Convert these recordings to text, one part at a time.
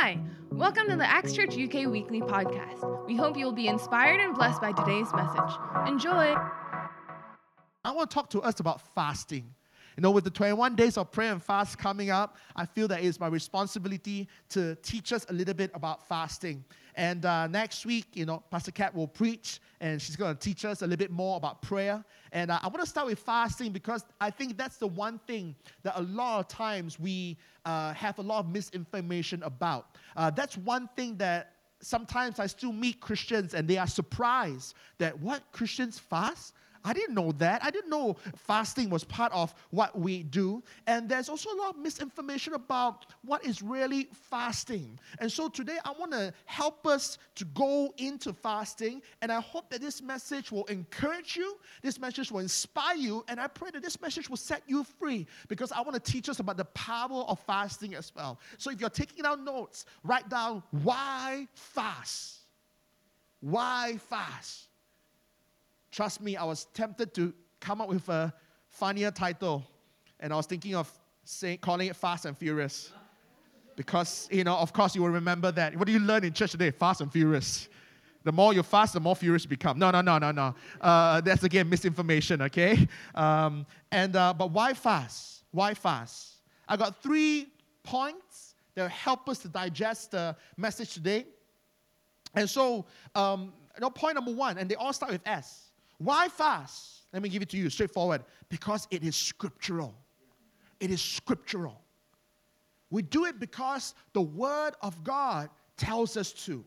Hi, welcome to the Acts Church UK Weekly Podcast. We hope you will be inspired and blessed by today's message. Enjoy. I want to talk to us about fasting. You know, with the 21 days of prayer and fast coming up, I feel that it's my responsibility to teach us a little bit about fasting. And uh, next week, you know, Pastor Kat will preach and she's going to teach us a little bit more about prayer. And uh, I want to start with fasting because I think that's the one thing that a lot of times we uh, have a lot of misinformation about. Uh, that's one thing that sometimes I still meet Christians and they are surprised that what Christians fast? I didn't know that. I didn't know fasting was part of what we do. And there's also a lot of misinformation about what is really fasting. And so today I want to help us to go into fasting. And I hope that this message will encourage you, this message will inspire you, and I pray that this message will set you free because I want to teach us about the power of fasting as well. So if you're taking down notes, write down why fast. Why fast? Trust me, I was tempted to come up with a funnier title, and I was thinking of saying, calling it Fast and Furious. Because, you know, of course, you will remember that. What do you learn in church today? Fast and Furious. The more you fast, the more furious you become. No, no, no, no, no. Uh, that's again misinformation, okay? Um, and uh, but why fast? Why fast? I got three points that will help us to digest the message today. And so, um, you know, point number one, and they all start with S. Why fast? Let me give it to you straightforward. Because it is scriptural. It is scriptural. We do it because the Word of God tells us to.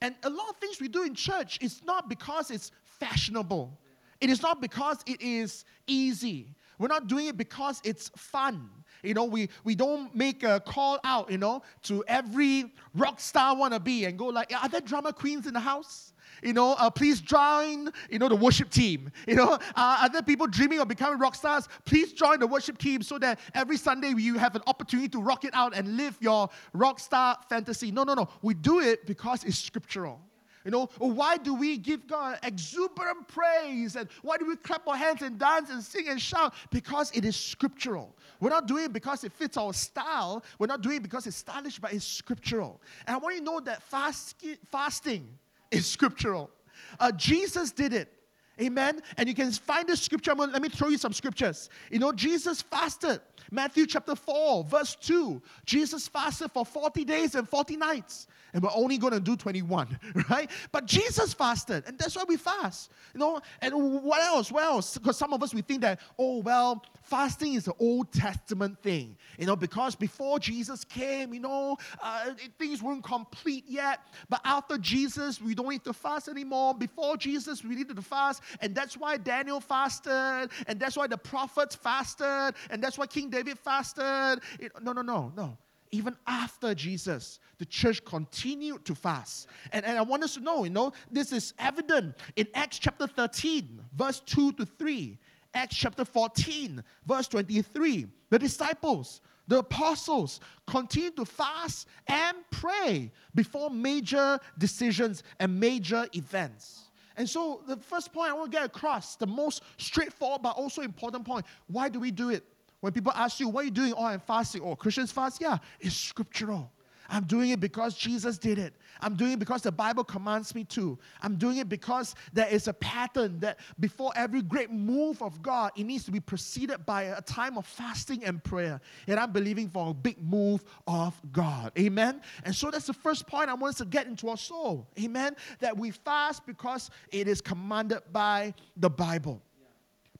And a lot of things we do in church is not because it's fashionable. It is not because it is easy. We're not doing it because it's fun. You know, we, we don't make a call out, you know, to every rock star wannabe and go like, are there drama queens in the house? You know, uh, please join, you know, the worship team. You know, uh, other people dreaming of becoming rock stars, please join the worship team so that every Sunday you have an opportunity to rock it out and live your rock star fantasy. No, no, no. We do it because it's scriptural. You know, why do we give God exuberant praise? And why do we clap our hands and dance and sing and shout? Because it is scriptural. We're not doing it because it fits our style. We're not doing it because it's stylish, but it's scriptural. And I want you to know that fast, fasting is scriptural. Uh, Jesus did it. Amen. And you can find the scripture. Gonna, let me throw you some scriptures. You know, Jesus fasted. Matthew chapter 4, verse 2. Jesus fasted for 40 days and 40 nights and we're only going to do 21, right? But Jesus fasted, and that's why we fast, you know. And what else? What else? Because some of us we think that, oh well, fasting is an Old Testament thing, you know, because before Jesus came, you know, uh, things weren't complete yet. But after Jesus, we don't need to fast anymore. Before Jesus, we needed to fast, and that's why Daniel fasted, and that's why the prophets fasted, and that's why King David fasted. It, no, no, no, no even after Jesus, the church continued to fast. And, and I want us to know, you know, this is evident in Acts chapter 13, verse 2 to 3. Acts chapter 14, verse 23. The disciples, the apostles continued to fast and pray before major decisions and major events. And so, the first point I want to get across, the most straightforward but also important point why do we do it? When people ask you, what are you doing? Oh, I'm fasting. Oh, Christians fast? Yeah, it's scriptural. I'm doing it because Jesus did it. I'm doing it because the Bible commands me to. I'm doing it because there is a pattern that before every great move of God, it needs to be preceded by a time of fasting and prayer. And I'm believing for a big move of God. Amen. And so that's the first point I want us to get into our soul. Amen. That we fast because it is commanded by the Bible.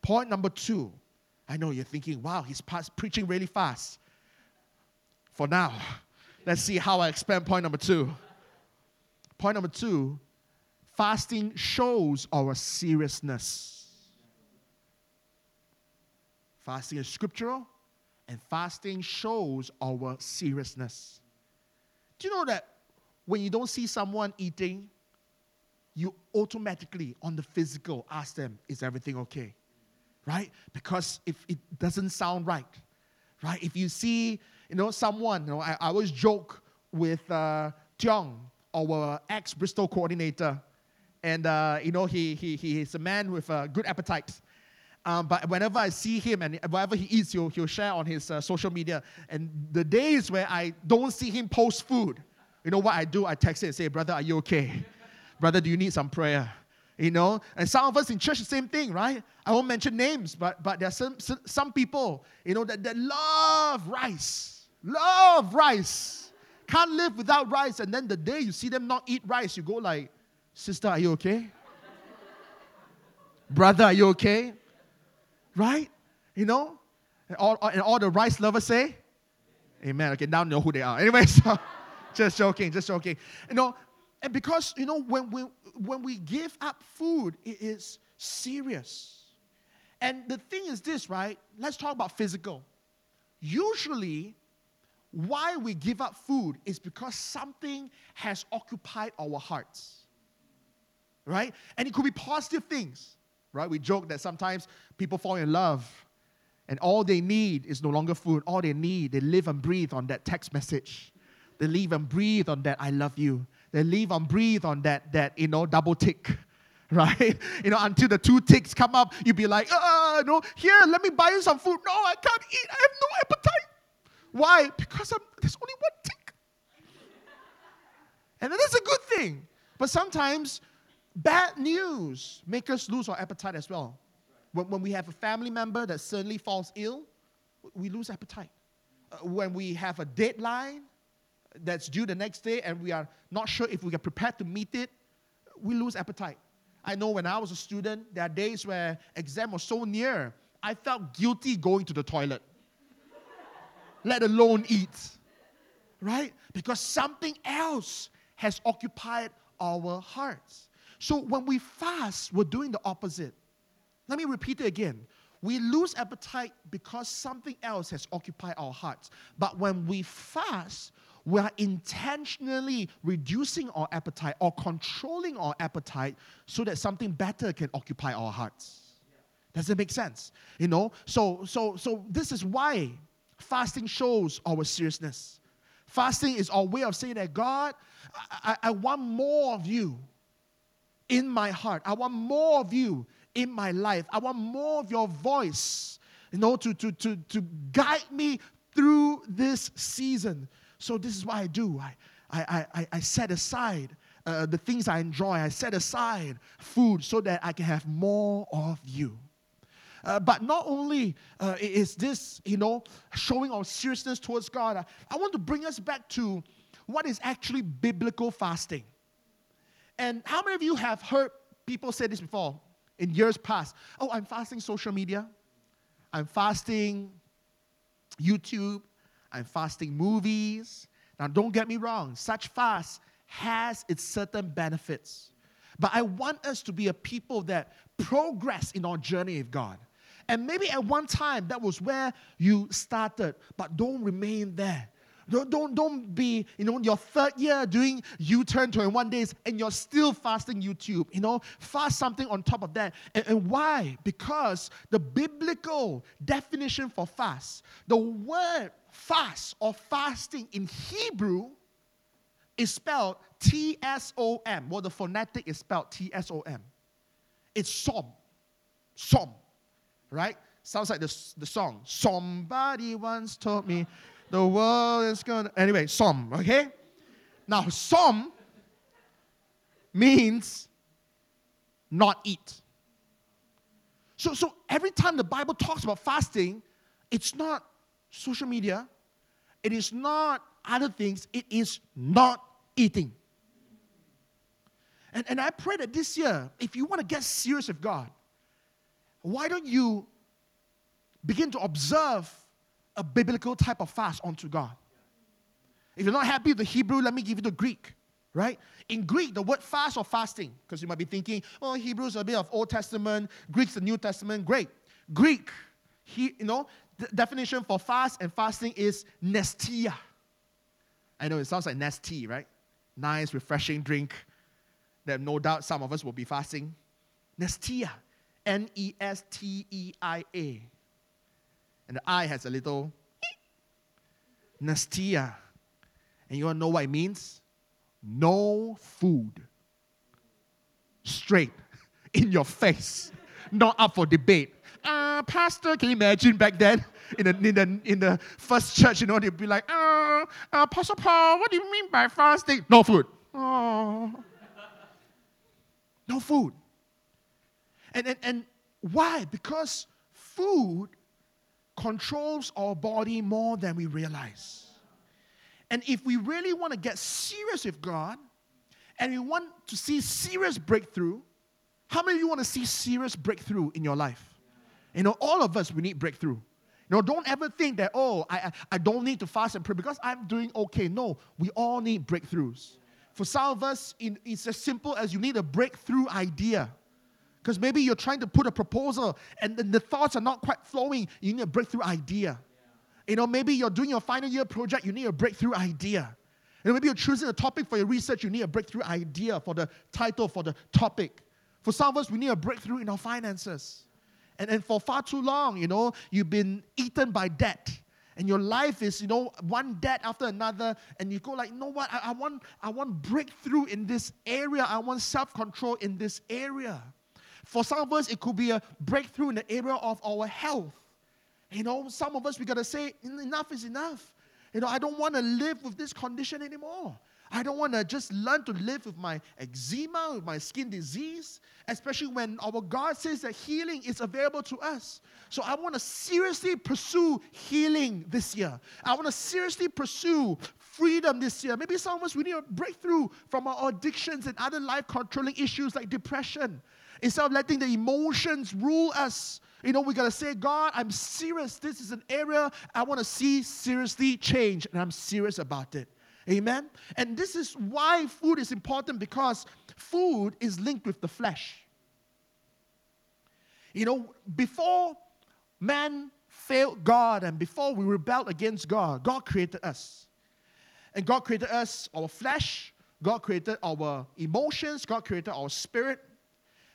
Point number two I know you're thinking, wow, he's preaching really fast. For now, let's see how I expand point number two. Point number two fasting shows our seriousness. Fasting is scriptural, and fasting shows our seriousness. Do you know that when you don't see someone eating, you automatically, on the physical, ask them, Is everything okay? right? Because if it doesn't sound right, right? If you see, you know, someone, you know, I, I always joke with uh, Tiong, our ex Bristol coordinator, and uh, you know, he, he, he is a man with a good appetite. Um, but whenever I see him and whatever he eats, he'll, he'll share on his uh, social media. And the days where I don't see him post food, you know what I do? I text him and say, Brother, are you okay? Brother, do you need some prayer? You know, and some of us in church, the same thing, right? I won't mention names, but, but there are some, some people, you know, that, that love rice, love rice, can't live without rice. And then the day you see them not eat rice, you go like, Sister, are you okay? Brother, are you okay? Right? You know? And all, and all the rice lovers say, Amen. Okay, now know who they are. Anyway, so just joking, just joking. You know, and because, you know, when we, when we give up food, it is serious. And the thing is this, right? Let's talk about physical. Usually, why we give up food is because something has occupied our hearts. Right? And it could be positive things right? We joke that sometimes people fall in love and all they need is no longer food. All they need, they live and breathe on that text message. They live and breathe on that I love you. They live and breathe on that, that you know, double tick. Right? You know, until the two ticks come up, you'll be like, uh, no, here, let me buy you some food. No, I can't eat. I have no appetite. Why? Because I'm, there's only one tick. And that's a good thing. But sometimes Bad news make us lose our appetite as well. When, when we have a family member that suddenly falls ill, we lose appetite. Uh, when we have a deadline that's due the next day and we are not sure if we are prepared to meet it, we lose appetite. I know when I was a student, there are days where exam was so near, I felt guilty going to the toilet, let alone eat. Right? Because something else has occupied our hearts. So when we fast, we're doing the opposite. Let me repeat it again. We lose appetite because something else has occupied our hearts. But when we fast, we are intentionally reducing our appetite or controlling our appetite so that something better can occupy our hearts. Does it make sense? You know, so so so this is why fasting shows our seriousness. Fasting is our way of saying that God, I, I, I want more of you in my heart. I want more of you in my life. I want more of your voice, you know, to, to, to, to guide me through this season. So this is what I do. I, I, I, I set aside uh, the things I enjoy. I set aside food so that I can have more of you. Uh, but not only uh, is this, you know, showing our seriousness towards God, I, I want to bring us back to what is actually biblical fasting. And how many of you have heard people say this before in years past? Oh, I'm fasting social media. I'm fasting YouTube. I'm fasting movies. Now, don't get me wrong, such fast has its certain benefits. But I want us to be a people that progress in our journey with God. And maybe at one time that was where you started, but don't remain there. Don't, don't, don't be, you know, your third year doing U-turn 21 days and you're still fasting YouTube. You know, fast something on top of that. And, and why? Because the biblical definition for fast, the word fast or fasting in Hebrew is spelled T S O M. Well, the phonetic is spelled T S O M. It's som. Som. Right? Sounds like the, the song. Somebody once told me the world is gonna. Anyway, som, okay? Now, som means not eat. So, so every time the Bible talks about fasting, it's not social media, it is not other things, it is not eating. And, and I pray that this year, if you want to get serious with God, why don't you begin to observe a biblical type of fast unto God. If you're not happy with the Hebrew, let me give you the Greek, right? In Greek, the word fast or fasting, because you might be thinking, oh, Hebrew's a bit of Old Testament, Greek's the New Testament. Great. Greek, he, you know, the definition for fast and fasting is nestia. I know it sounds like Nestea, right? Nice, refreshing drink that no doubt some of us will be fasting. Nestia. N E S T E I A and the eye has a little nestia. And you want to know what it means? No food. Straight in your face. Not up for debate. uh, Pastor, can you imagine back then in the, in the, in the first church, you know, they'd be like, uh, uh, Apostle Paul, what do you mean by fasting? No food. Oh. No food. And, and, and why? Because food controls our body more than we realize. And if we really want to get serious with God and we want to see serious breakthrough, how many of you want to see serious breakthrough in your life? You know, all of us, we need breakthrough. You know, don't ever think that, oh, I, I, I don't need to fast and pray because I'm doing okay. No, we all need breakthroughs. For some of us, it's as simple as you need a breakthrough idea. Because maybe you're trying to put a proposal and the thoughts are not quite flowing. You need a breakthrough idea. You know, maybe you're doing your final year project, you need a breakthrough idea. Know, maybe you're choosing a topic for your research, you need a breakthrough idea for the title, for the topic. For some of us, we need a breakthrough in our finances. And, and for far too long, you know, you've been eaten by debt. And your life is, you know, one debt after another, and you go like, you know what? I, I want, I want breakthrough in this area. I want self-control in this area. For some of us, it could be a breakthrough in the area of our health. You know, some of us, we got to say, enough is enough. You know, I don't want to live with this condition anymore. I don't want to just learn to live with my eczema, with my skin disease, especially when our God says that healing is available to us. So I want to seriously pursue healing this year. I want to seriously pursue freedom this year. Maybe some of us, we need a breakthrough from our addictions and other life controlling issues like depression. Instead of letting the emotions rule us, you know, we got to say, God, I'm serious. This is an area I want to see seriously change, and I'm serious about it. Amen? And this is why food is important because food is linked with the flesh. You know, before man failed God and before we rebelled against God, God created us. And God created us, our flesh, God created our emotions, God created our spirit,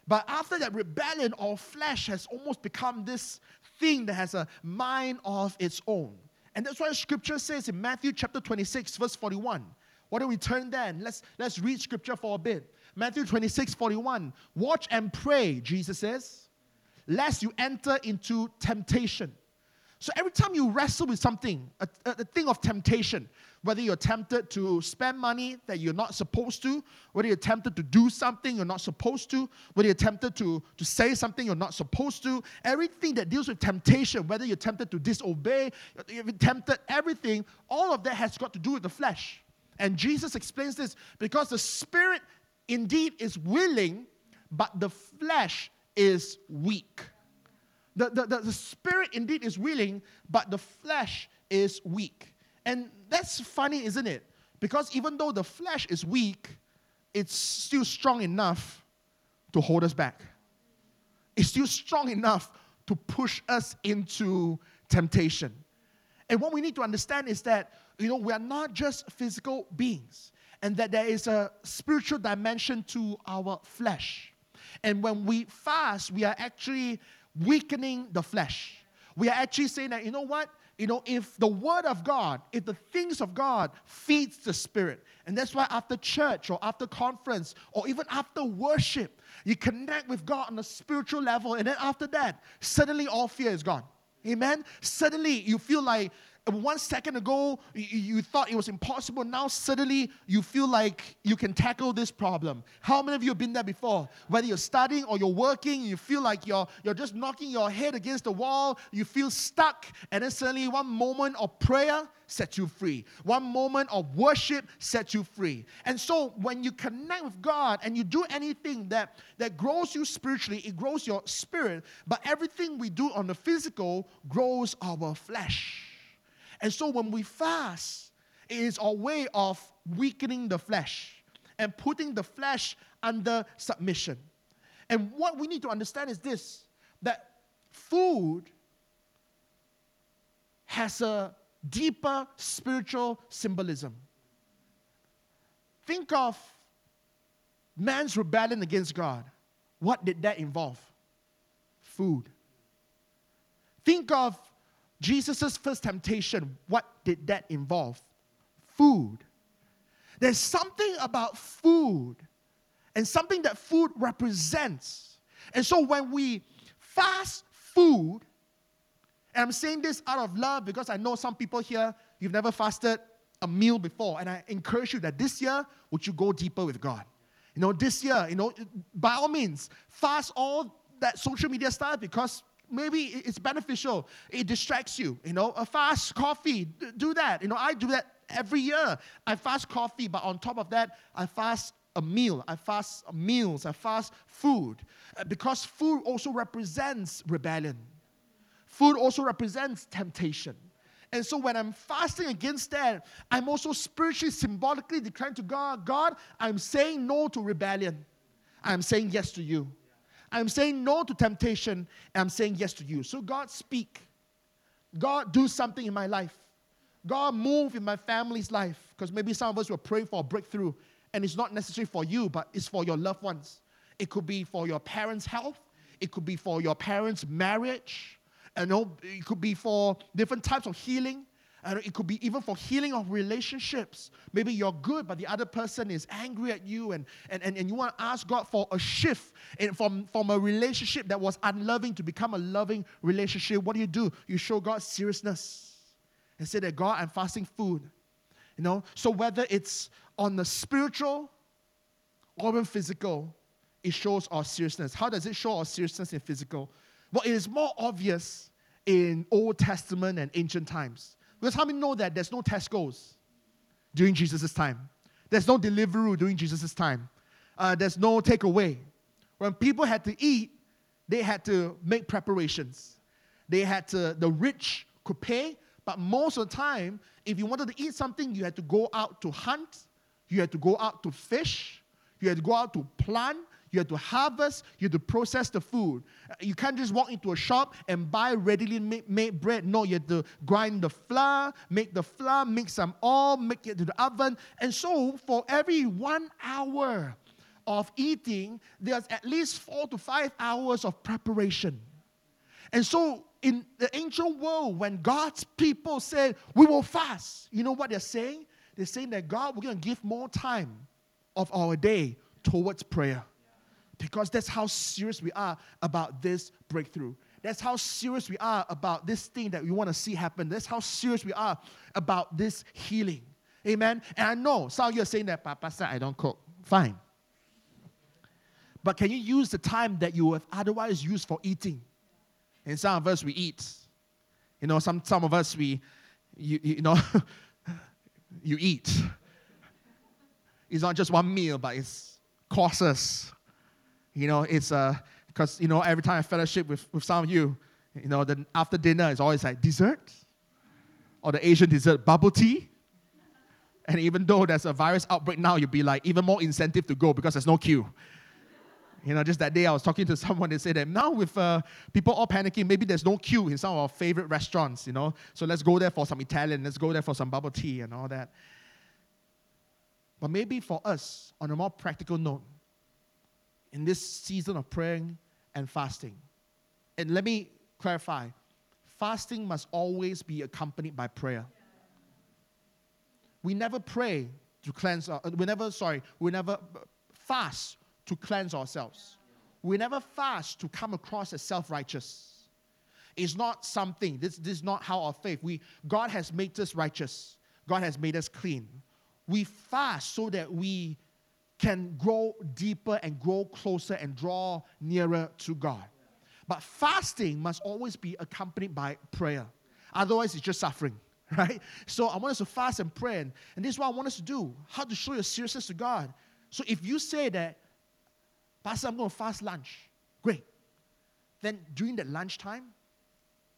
but after that rebellion, our flesh has almost become this thing that has a mind of its own. And that's why scripture says in Matthew chapter 26, verse 41. Why don't we turn there and let's, let's read scripture for a bit. Matthew 26, 41. Watch and pray, Jesus says, lest you enter into temptation. So every time you wrestle with something, a, a, thing of temptation, whether you're tempted to spend money that you're not supposed to, whether you're tempted to do something you're not supposed to, whether you're tempted to, to say something you're not supposed to, everything that deals with temptation, whether you're tempted to disobey, you're tempted, everything, all of that has got to do with the flesh. And Jesus explains this because the spirit indeed is willing, but the flesh is weak. The, the, the, the spirit indeed is willing, but the flesh is weak. And that's funny, isn't it? Because even though the flesh is weak, it's still strong enough to hold us back. It's still strong enough to push us into temptation. And what we need to understand is that, you know, we are not just physical beings, and that there is a spiritual dimension to our flesh. And when we fast, we are actually weakening the flesh. We are actually saying that, you know what? You know, if the word of God, if the things of God feeds the spirit, and that's why after church or after conference or even after worship, you connect with God on a spiritual level, and then after that, suddenly all fear is gone. Amen. Suddenly you feel like one second ago you, thought it was impossible. Now suddenly you feel like you can tackle this problem. How many of you have been there before? Whether you're studying or you're working you feel like you're, you're just knocking your head against the wall. You feel stuck. And then suddenly one moment of prayer sets you free. One moment of worship sets you free. And so when you connect with god and you do anything that that grows you spiritually it grows your spirit. But everything we do on the physical grows our flesh and so when we fast, it is a way of weakening the flesh and putting the flesh under submission. And what we need to understand is this that food has a deeper spiritual symbolism. Think of man's rebellion against God. What did that involve? Food. Think of Jesus' first temptation, what did that involve? Food. There's something about food and something that food represents. And so when we fast food, and I'm saying this out of love because I know some people here, you've never fasted a meal before. And I encourage you that this year, would you go deeper with God? You know, this year, you know, by all means, fast all that social media stuff because maybe it's beneficial. It distracts you. You know, a fast coffee, do that. You know, I do that every year. I fast coffee, but on top of that, I fast a meal. I fast meals. I fast food. Uh, because food also represents rebellion. Food also represents temptation. And so when I'm fasting against that, I'm also spiritually, symbolically declaring to God, God, I'm saying no to rebellion. I'm saying yes to you. I'm saying no to temptation. I'm saying yes to you. So God, speak. God, do something in my life. God, move in my family's life. Because maybe some of us were praying for a breakthrough, and it's not necessarily for you, but it's for your loved ones. It could be for your parents' health. It could be for your parents' marriage. And it could be for different types of healing. And it could be even for healing of relationships. Maybe you're good, but the other person is angry at you, and, and, and, and you want to ask God for a shift in, from, from a relationship that was unloving to become a loving relationship. What do you do? You show God seriousness and say that God, I'm fasting food. You know, so whether it's on the spiritual or even physical, it shows our seriousness. How does it show our seriousness in physical? Well, it is more obvious in Old Testament and ancient times. Because how many know that there's no Tesco's during Jesus' time? There's no Deliveroo during Jesus' time. Uh, there's no takeaway. When people had to eat, they had to make preparations. They had to, the rich could pay, but most of the time, if you wanted to eat something, you had to go out to hunt, you had to go out to fish, you had to go out to plant, you have to harvest, you have to process the food. You can't just walk into a shop and buy readily made bread. No, you have to grind the flour, make the flour, mix some oil, make it to the oven. And so, for every one hour of eating, there's at least four to five hours of preparation. And so, in the ancient world, when God's people said, We will fast, you know what they're saying? They're saying that God, we're going to give more time of our day towards prayer. Because that's how serious we are about this breakthrough. That's how serious we are about this thing that we want to see happen. That's how serious we are about this healing. Amen. And I know some of you are saying that, Pastor, I don't cook. Fine. But can you use the time that you have otherwise used for eating? And some of us, we eat. You know, some, some of us, we, you, you know, you eat. It's not just one meal, but it's courses. You know, it's because, uh, you know, every time I fellowship with, with some of you, you know, then after dinner, it's always like dessert or the Asian dessert, bubble tea. And even though there's a virus outbreak now, you'd be like even more incentive to go because there's no queue. You know, just that day I was talking to someone, they said that now with uh, people all panicking, maybe there's no queue in some of our favorite restaurants, you know. So let's go there for some Italian, let's go there for some bubble tea and all that. But maybe for us, on a more practical note, in this season of praying and fasting. And let me clarify fasting must always be accompanied by prayer. We never pray to cleanse, our, we never, sorry, we never uh, fast to cleanse ourselves. We never fast to come across as self righteous. It's not something, this, this is not how our faith. We, God has made us righteous, God has made us clean. We fast so that we can grow deeper and grow closer and draw nearer to God. But fasting must always be accompanied by prayer. Otherwise, it's just suffering, right? So I want us to fast and pray. And, and this is what I want us to do how to show your seriousness to God. So if you say that, Pastor, I'm going to fast lunch, great. Then during that lunchtime,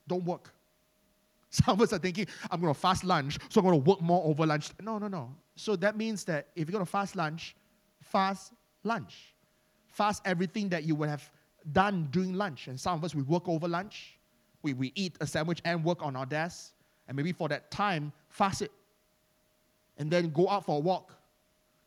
don't work. Some of us are thinking, I'm going to fast lunch, so I'm going to work more over lunch. No, no, no. So that means that if you're going to fast lunch, fast lunch. Fast everything that you would have done during lunch. And some of us, we work over lunch. We, we eat a sandwich and work on our desk. And maybe for that time, fast it. And then go out for a walk.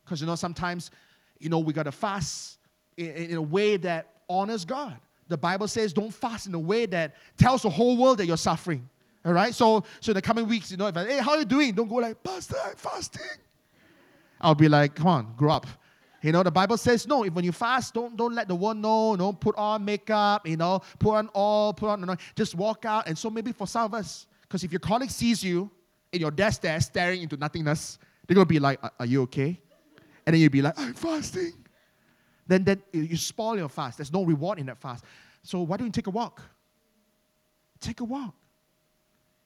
Because, you know, sometimes, you know, we got to fast in, in a way that honors God. The Bible says don't fast in a way that tells the whole world that you're suffering. All right? So, so in the coming weeks, you know, if I, hey, how are you doing? Don't go like, Pastor, I'm fasting. I'll be like, come on, grow up. You know, the Bible says no. If when you fast, don't don't let the world know. Don't put on makeup. You know, put on all, put on. You know, just walk out. And so maybe for some of us, because if your colleague sees you in your desk there staring into nothingness, they're gonna be like, "Are you okay?" And then you'll be like, "I'm fasting." Then then you spoil your fast. There's no reward in that fast. So why don't you take a walk? Take a walk.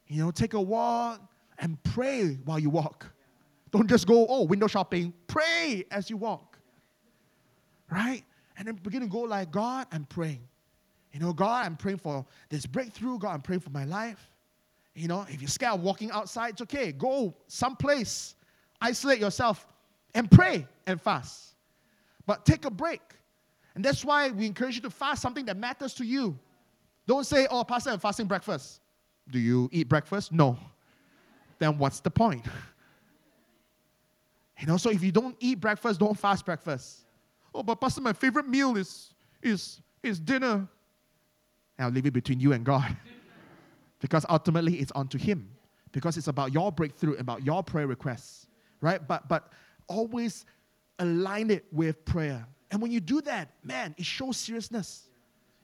You know, take a walk and pray while you walk. Don't just go, oh, window shopping. Pray as you walk. Right? And then begin to go like, God, I'm praying. You know, God, I'm praying for this breakthrough. God, I'm praying for my life. You know, if you're scared of walking outside, it's okay. Go someplace, isolate yourself, and pray and fast. But take a break. And that's why we encourage you to fast something that matters to you. Don't say, oh, Pastor, I'm fasting breakfast. Do you eat breakfast? No. Then what's the point? You know, so if you don't eat breakfast, don't fast breakfast. Oh, but Pastor, my favorite meal is is is dinner. I'll leave it between you and God. because ultimately it's onto Him. Because it's about your breakthrough, about your prayer requests. Right? But but always align it with prayer. And when you do that, man, it shows seriousness.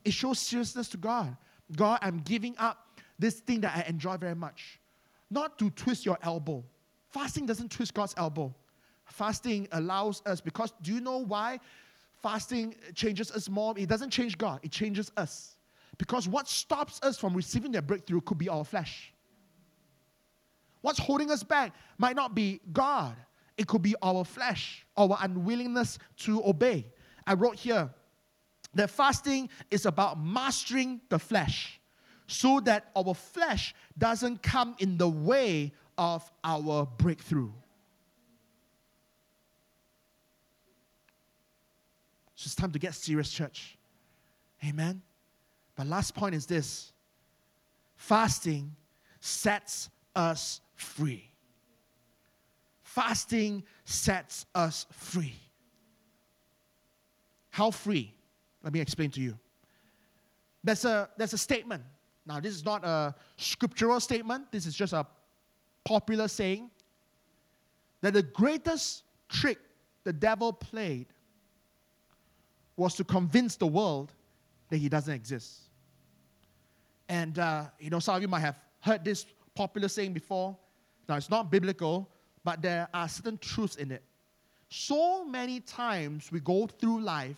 It shows seriousness to God. God, I'm giving up this thing that I enjoy very much. Not to twist your elbow. Fasting doesn't twist God's elbow. Fasting allows us, because do you know why fasting changes us more? It doesn't change God, it changes us. Because what stops us from receiving that breakthrough could be our flesh. What's holding us back might not be God, it could be our flesh, our unwillingness to obey. I wrote here that fasting is about mastering the flesh so that our flesh doesn't come in the way of our breakthrough. So it's time to get serious, church. Amen. But last point is this fasting sets us free. Fasting sets us free. How free? Let me explain to you. There's a, there's a statement. Now, this is not a scriptural statement, this is just a popular saying that the greatest trick the devil played was to convince the world that he doesn't exist. And, uh, you know, some of you might have heard this popular saying before. Now, it's not biblical, but there are certain truths in it. So many times we go through life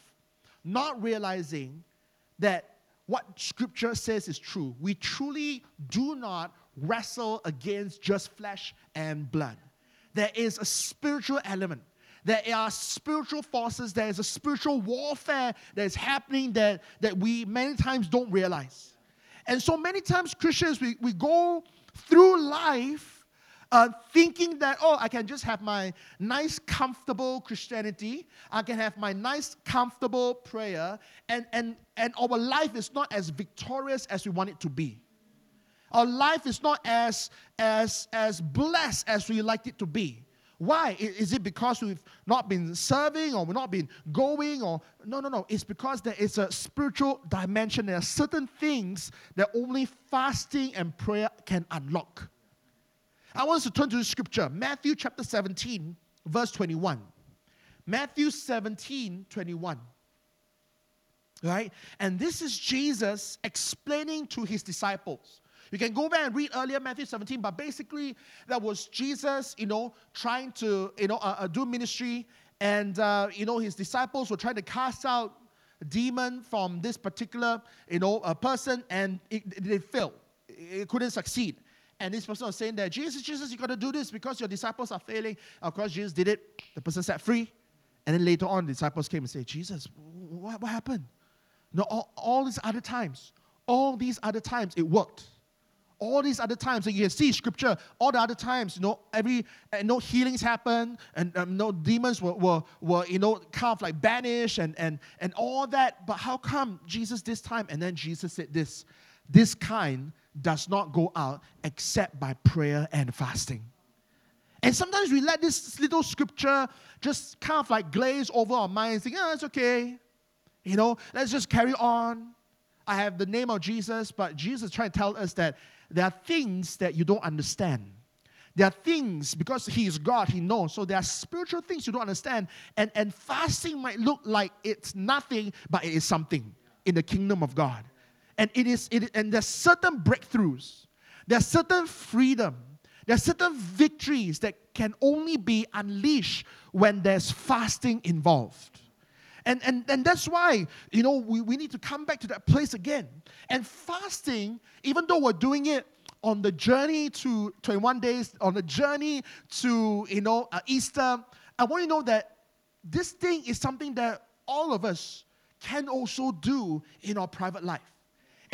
not realizing that what scripture says is true. We truly do not wrestle against just flesh and blood. There is a spiritual element. There are spiritual forces, there is a spiritual warfare that is happening that, that we many times don't realize. And so many times, Christians, we, we go through life uh, thinking that, oh, I can just have my nice, comfortable Christianity, I can have my nice, comfortable prayer, and, and, and our life is not as victorious as we want it to be. Our life is not as, as, as blessed as we like it to be. Why? Is it because we've not been serving or we've not been going or no no no it's because there is a spiritual dimension there are certain things that only fasting and prayer can unlock I want us to turn to the scripture, Matthew chapter 17, verse 21. Matthew 17, 21. Right? And this is Jesus explaining to his disciples. You can go back and read earlier Matthew 17, but basically that was Jesus, you know, trying to, you know, uh, uh, do ministry, and uh, you know his disciples were trying to cast out a demon from this particular, you know, a person, and it, they failed. It couldn't succeed. And this person was saying that, Jesus, Jesus, you got to do this because your disciples are failing. Of course, Jesus did it. The person set free. And then later on, the disciples came and said, Jesus, what, what happened? No, all, all these other times, all these other times, it worked. All these other times, and you can see scripture, all the other times, you know, every, no healings happen, and um, no demons were, were, were, you know, kind of like banished and, and, and all that. But how come Jesus this time? And then Jesus said this, this kind does not go out except by prayer and fasting. And sometimes we let this little scripture just kind of like glaze over our minds, think, oh, it's okay. You know, let's just carry on. I have the name of Jesus, but Jesus is trying to tell us that there are things that you don't understand. There are things, because He is God, He knows. So there are spiritual things you don't understand. And, and fasting might look like it's nothing, but it is something in the kingdom of God. And it is, it, and there's certain breakthroughs, there's certain freedom, there are certain victories that can only be unleashed when there's fasting involved. And, and, and that's why, you know, we, we need to come back to that place again. And fasting, even though we're doing it on the journey to 21 days, on the journey to, you know, uh, Easter, I want you to know that this thing is something that all of us can also do in our private life.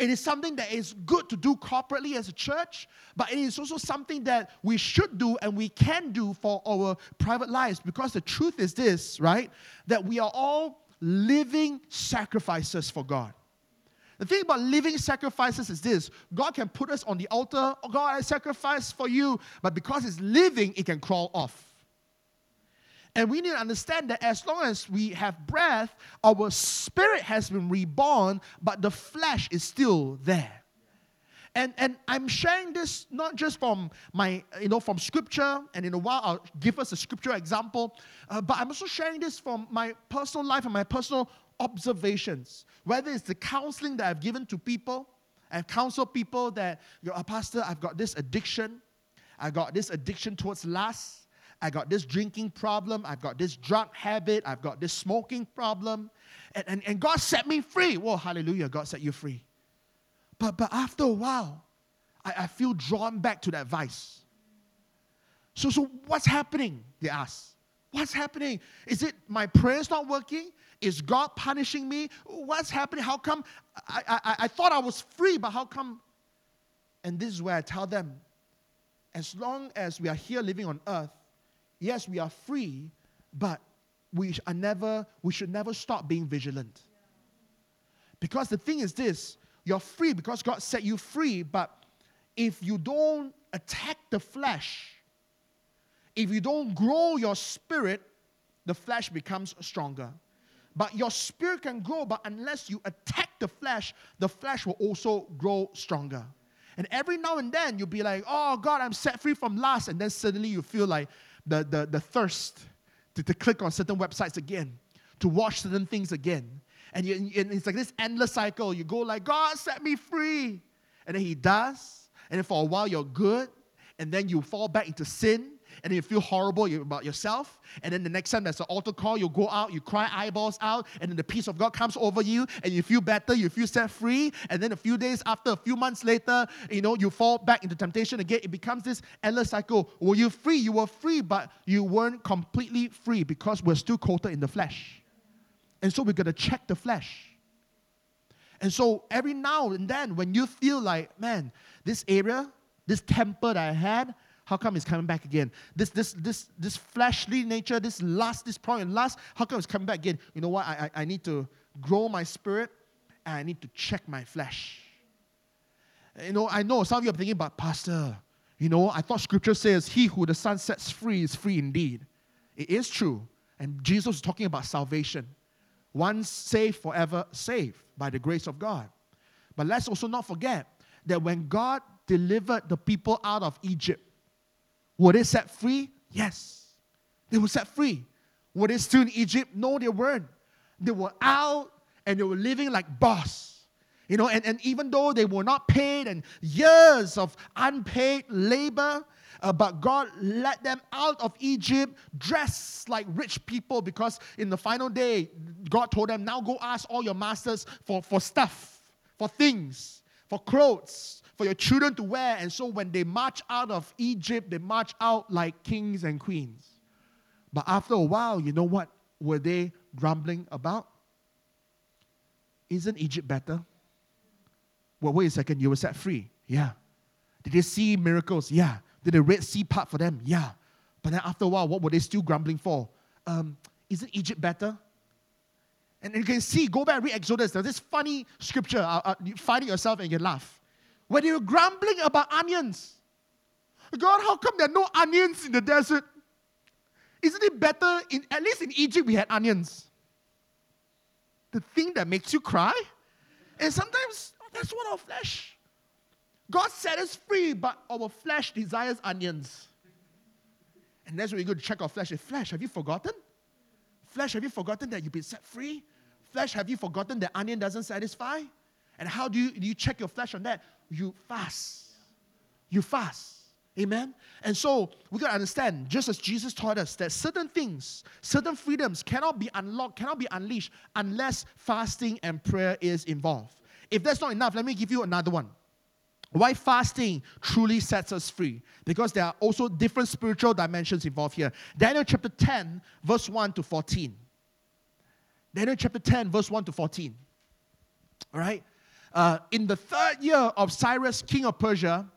It is something that is good to do corporately as a church, but it is also something that we should do and we can do for our private lives because the truth is this, right? That we are all living sacrifices for God. The thing about living sacrifices is this God can put us on the altar, oh God, I sacrifice for you, but because it's living, it can crawl off. And we need to understand that as long as we have breath, our spirit has been reborn, but the flesh is still there. And, and I'm sharing this not just from my, you know, from scripture, and in a while I'll give us a scripture example, uh, but I'm also sharing this from my personal life and my personal observations. Whether it's the counseling that I've given to people, I've counseled people that, you know, Pastor, I've got this addiction. I got this addiction towards lust. I got this drinking problem, I've got this drug habit, I've got this smoking problem. And, and, and God set me free. Whoa, hallelujah, God set you free. But, but after a while, I, I feel drawn back to that vice. So, so what's happening? They ask. What's happening? Is it my prayers not working? Is God punishing me? What's happening? How come I, I, I thought I was free, but how come? And this is where I tell them as long as we are here living on earth, yes, we are free, but we are never, we should never stop being vigilant. Because the thing is this, you're free because God set you free, but if you don't attack the flesh, if you don't grow your spirit, the flesh becomes stronger. But your spirit can grow, but unless you attack the flesh, the flesh will also grow stronger. And every now and then you'll be like, oh God, I'm set free from lust. And then suddenly you feel like, the, the, the thirst to, to click on certain websites again, to watch certain things again. And, you, and it's like this endless cycle. You go like, God, set me free. And then he does. And then for a while you're good. And then you fall back into sin and you feel horrible about yourself. And then the next time there's an altar call, you go out, you cry eyeballs out, and then the peace of God comes over you, and you feel better, you feel set free. And then a few days after, a few months later, you know, you fall back into temptation again. It becomes this endless cycle. Were you free? You were free, but you weren't completely free because we're still coated in the flesh. And so we're going to check the flesh. And so every now and then, when you feel like, man, this area, this temper that I had, how come it's coming back again? This, this, this, this fleshly nature, this lust, this and lust, how come it's coming back again? You know what? I, I, I need to grow my spirit and I need to check my flesh. You know, I know some of you are thinking, but Pastor, you know, I thought scripture says, He who the Son sets free is free indeed. It is true. And Jesus is talking about salvation. Once saved, forever saved by the grace of God. But let's also not forget that when God delivered the people out of Egypt, were they set free? Yes. They were set free. Were they still in Egypt? No, they weren't. They were out and they were living like boss. You know, and, and even though they were not paid and years of unpaid labor, uh, but God let them out of Egypt dressed like rich people because in the final day, God told them, now go ask all your masters for, for stuff, for things, for clothes, for your children to wear. And so when they march out of Egypt, they march out like kings and queens. But after a while, you know what were they grumbling about? Isn't Egypt better? Well, wait a second, you were set free. Yeah. Did they see miracles? Yeah. Did the Red Sea part for them? Yeah. But then after a while, what were they still grumbling for? Um, isn't Egypt better? And you can see, go back read Exodus. There's this funny scripture. Uh, uh, you find it yourself and you laugh when were grumbling about onions. God, how come there are no onions in the desert? Isn't it better, in, at least in Egypt, we had onions? The thing that makes you cry? And sometimes that's what our flesh. God set us free, but our flesh desires onions. And that's where you go to check our flesh. Flesh, have you forgotten? Flesh, have you forgotten that you've been set free? Flesh, have you forgotten that onion doesn't satisfy? And how do you, do you check your flesh on that? You fast. You fast. Amen? And so we got to understand, just as Jesus taught us, that certain things, certain freedoms cannot be unlocked, cannot be unleashed unless fasting and prayer is involved. If that's not enough, let me give you another one. Why fasting truly sets us free? Because there are also different spiritual dimensions involved here. Daniel chapter 10, verse 1 to 14. Daniel chapter 10, verse 1 to 14. All right? Uh, in the third year of Cyrus, king of Persia,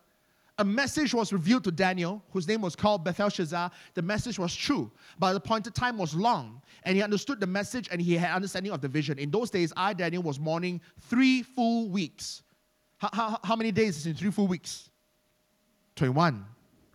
a message was revealed to Daniel, whose name was called Belteshazzar. The message was true, but the appointed time was long, and he understood the message and he had understanding of the vision. In those days, I, Daniel, was mourning three full weeks. How, how, how many days is in three full weeks? 21.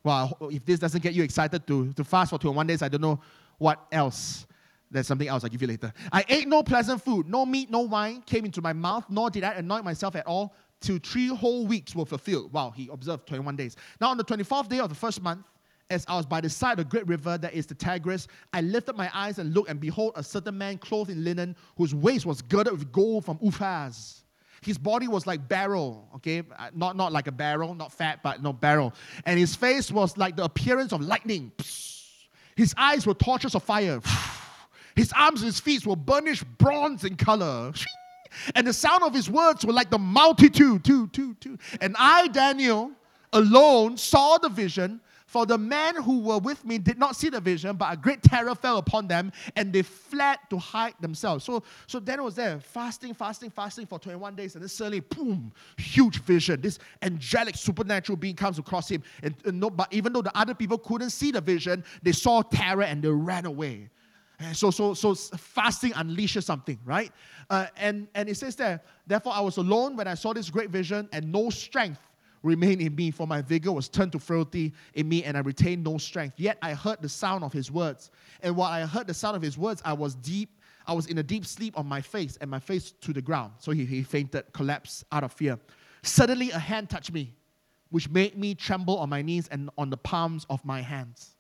Well, if this doesn't get you excited to, to fast for 21 days, I don't know what else. There's something else I'll give you later. I ate no pleasant food, no meat, no wine came into my mouth, nor did I anoint myself at all till three whole weeks were fulfilled. Wow, he observed 21 days. Now, on the 24th day of the first month, as I was by the side of the great river that is the Tigris, I lifted my eyes and looked, and behold, a certain man clothed in linen, whose waist was girded with gold from Uphaz. His body was like beryl, okay, uh, not, not like a barrel, not fat, but no beryl. And his face was like the appearance of lightning. His eyes were torches of fire. His arms and his feet were burnished bronze in color. And the sound of his words were like the multitude. Two, two, two. And I, Daniel, alone saw the vision. For the men who were with me did not see the vision, but a great terror fell upon them, and they fled to hide themselves. So, so Daniel was there, fasting, fasting, fasting for 21 days, and then suddenly, boom, huge vision. This angelic, supernatural being comes across him. And, and no, but even though the other people couldn't see the vision, they saw terror and they ran away. And so, so, so fasting unleashes something, right? Uh, and, and it says there, therefore I was alone when I saw this great vision, and no strength remained in me, for my vigor was turned to frailty in me, and I retained no strength. Yet I heard the sound of his words. And while I heard the sound of his words, I was deep, I was in a deep sleep on my face, and my face to the ground. So he, he fainted, collapsed out of fear. Suddenly a hand touched me, which made me tremble on my knees and on the palms of my hands.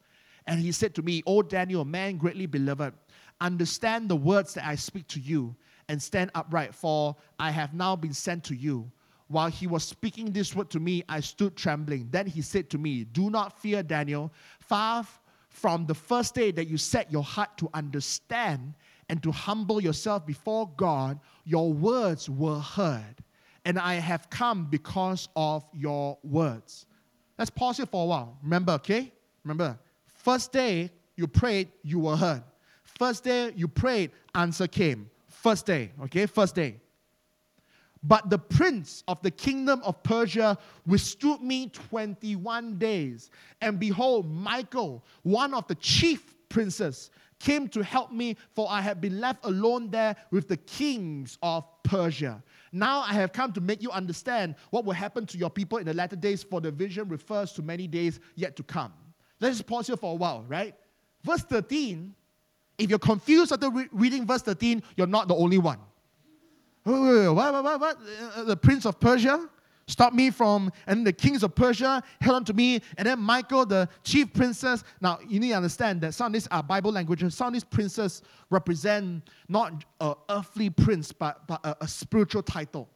And he said to me, O Daniel, man greatly beloved, understand the words that I speak to you and stand upright, for I have now been sent to you. While he was speaking this word to me, I stood trembling. Then he said to me, Do not fear, Daniel. Far from the first day that you set your heart to understand and to humble yourself before God, your words were heard. And I have come because of your words. Let's pause here for a while. Remember, okay? Remember, First day you prayed, you were heard. First day you prayed, answer came. First day, okay? First day. But the prince of the kingdom of Persia withstood me 21 days. And behold, Michael, one of the chief princes, came to help me, for I had been left alone there with the kings of Persia. Now I have come to make you understand what will happen to your people in the latter days, for the vision refers to many days yet to come. Let's pause here for a while, right? Verse 13, if you're confused after re- reading verse 13, you're not the only one. Wait, what, what, what, what? Uh, the prince of Persia stopped me from, and the kings of Persia held on to me, and then Michael, the chief princess. Now, you need to understand that some of these are Bible languages. Some of these princes represent not an earthly prince, but, but a, a spiritual title.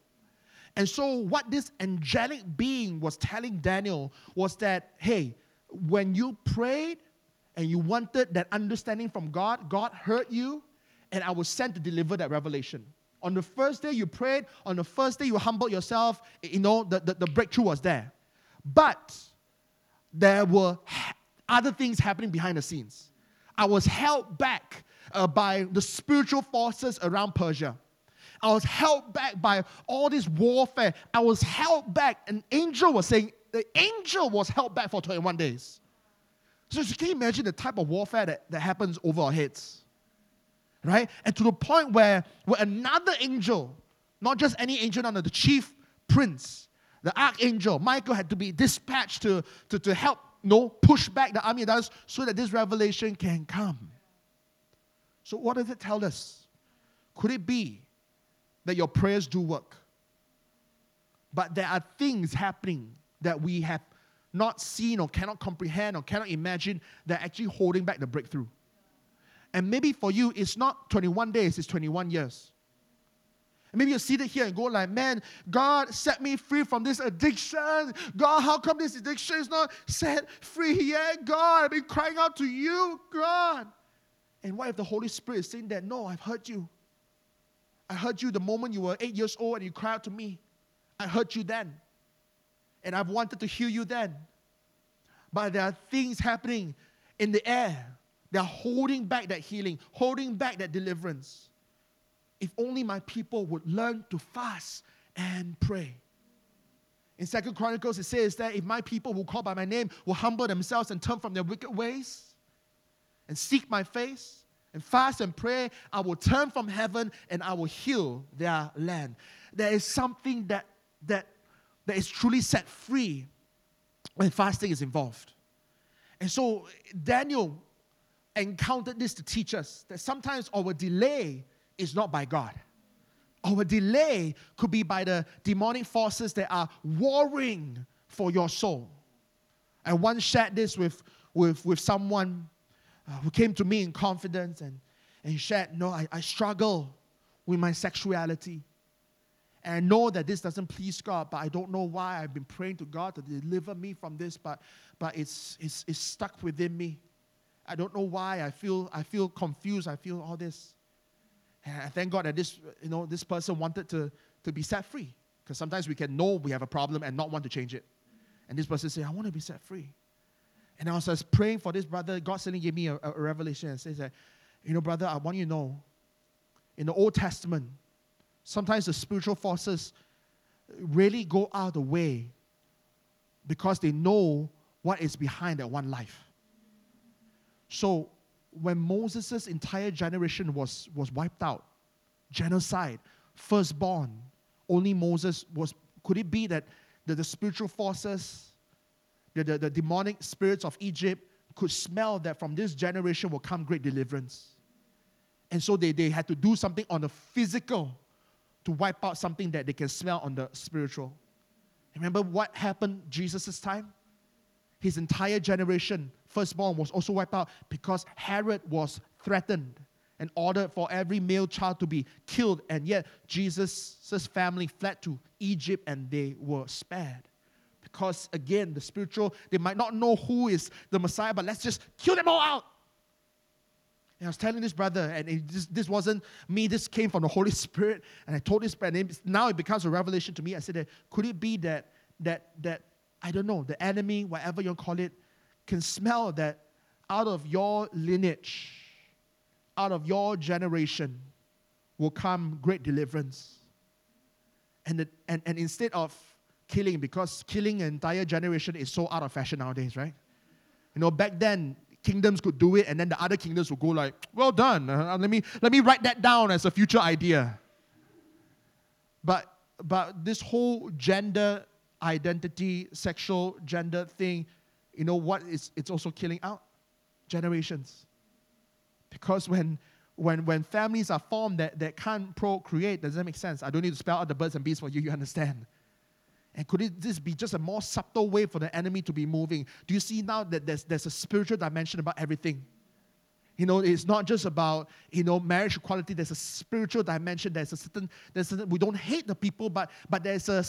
And so, what this angelic being was telling Daniel was that, hey, when you prayed and you wanted that understanding from God, God heard you, and I was sent to deliver that revelation. On the first day you prayed, on the first day you humbled yourself, you know, the, the, the breakthrough was there. But there were other things happening behind the scenes. I was held back uh, by the spiritual forces around Persia. I was held back by all this warfare. I was held back. An angel was saying, the angel was held back for 21 days. So can you imagine the type of warfare that, that happens over our heads. Right? And to the point where, where another angel, not just any angel, no, the chief prince, the archangel, Michael had to be dispatched to, to, to help you know, push back the army of others so that this revelation can come. So, what does it tell us? Could it be that your prayers do work? But there are things happening that we have not seen or cannot comprehend or cannot imagine, that are actually holding back the breakthrough. And maybe for you, it's not 21 days, it's 21 years. And maybe you're seated here and go like, man, God set me free from this addiction. God, how come this addiction is not set free yet? God, I've been crying out to you, God. And what if the Holy Spirit is saying that, no, I've heard you. I heard you the moment you were eight years old and you cried out to me. I heard you then. And I've wanted to heal you then. But there are things happening in the air. They're holding back that healing, holding back that deliverance. If only my people would learn to fast and pray. In Second Chronicles, it says that if my people who call by my name will humble themselves and turn from their wicked ways and seek my face and fast and pray, I will turn from heaven and I will heal their land. There is something that that that is truly set free when fasting is involved. And so Daniel encountered this to teach us that sometimes our delay is not by God. Our delay could be by the demonic forces that are warring for your soul. I once shared this with, with, with someone uh, who came to me in confidence and, and shared, No, I, I struggle with my sexuality. And I know that this doesn't please God, but I don't know why. I've been praying to God to deliver me from this, but, but it's, it's, it's stuck within me. I don't know why. I feel, I feel confused. I feel all this. And I thank God that this, you know, this person wanted to, to be set free. Because sometimes we can know we have a problem and not want to change it. And this person said, I want to be set free. And I was just praying for this brother. God suddenly gave me a, a revelation and says that, you know, brother, I want you to know, in the Old Testament, Sometimes the spiritual forces really go out of the way because they know what is behind that one life. So when Moses' entire generation was, was wiped out, genocide, firstborn, only Moses was, could it be that the, the spiritual forces, the, the, the demonic spirits of Egypt could smell that from this generation will come great deliverance? And so they, they had to do something on the physical to wipe out something that they can smell on the spiritual. Remember what happened Jesus' time? His entire generation, firstborn, was also wiped out because Herod was threatened and ordered for every male child to be killed. And yet, Jesus' family fled to Egypt and they were spared. Because again, the spiritual, they might not know who is the Messiah, but let's just kill them all out. And I was telling this brother, and it, this, this wasn't me, this came from the Holy Spirit. And I told this brother, and now it becomes a revelation to me. I said that could it be that that that I don't know, the enemy, whatever you call it, can smell that out of your lineage, out of your generation, will come great deliverance. And, the, and, and instead of killing, because killing an entire generation is so out of fashion nowadays, right? You know, back then, kingdoms could do it, and then the other kingdoms would go like, "Well done. Uh, let me let me write that down as a future idea." But but this whole gender identity, sexual gender thing, you know what? It's it's also killing out generations. Because when when when families are formed that, that can't procreate, does that make sense? I don't need to spell out the birds and bees for you, you understand. And could it, this be just a more subtle way for the enemy to be moving? Do you see now that there's, there's a spiritual dimension about everything? You know, it's not just about, you know, marriage equality. There's a spiritual dimension. There's a certain, there's a, we don't hate the people, but, but there's a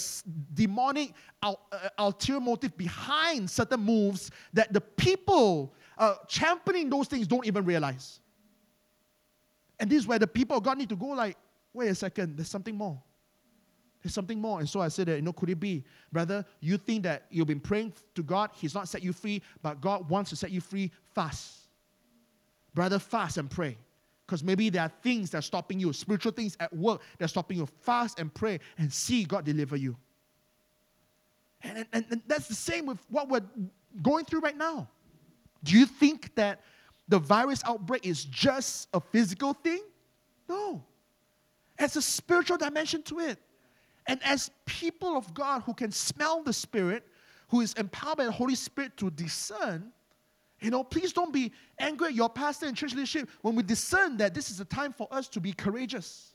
demonic uh, ulterior motive behind certain moves that the people uh, championing those things don't even realize. And this is where the people of God need to go like, wait a second, there's something more. There's something more. And so I said that, you know, could it be, brother, you think that you've been praying to God, He's not set you free, but God wants to set you free, fast. Brother, fast and pray. Because maybe there are things that are stopping you, spiritual things at work that are stopping you. Fast and pray and see God deliver you. And, and, and that's the same with what we're going through right now. Do you think that the virus outbreak is just a physical thing? No. It's a spiritual dimension to it. And as people of God who can smell the Spirit, who is empowered by the Holy Spirit to discern, you know, please don't be angry at your pastor and church leadership when we discern that this is a time for us to be courageous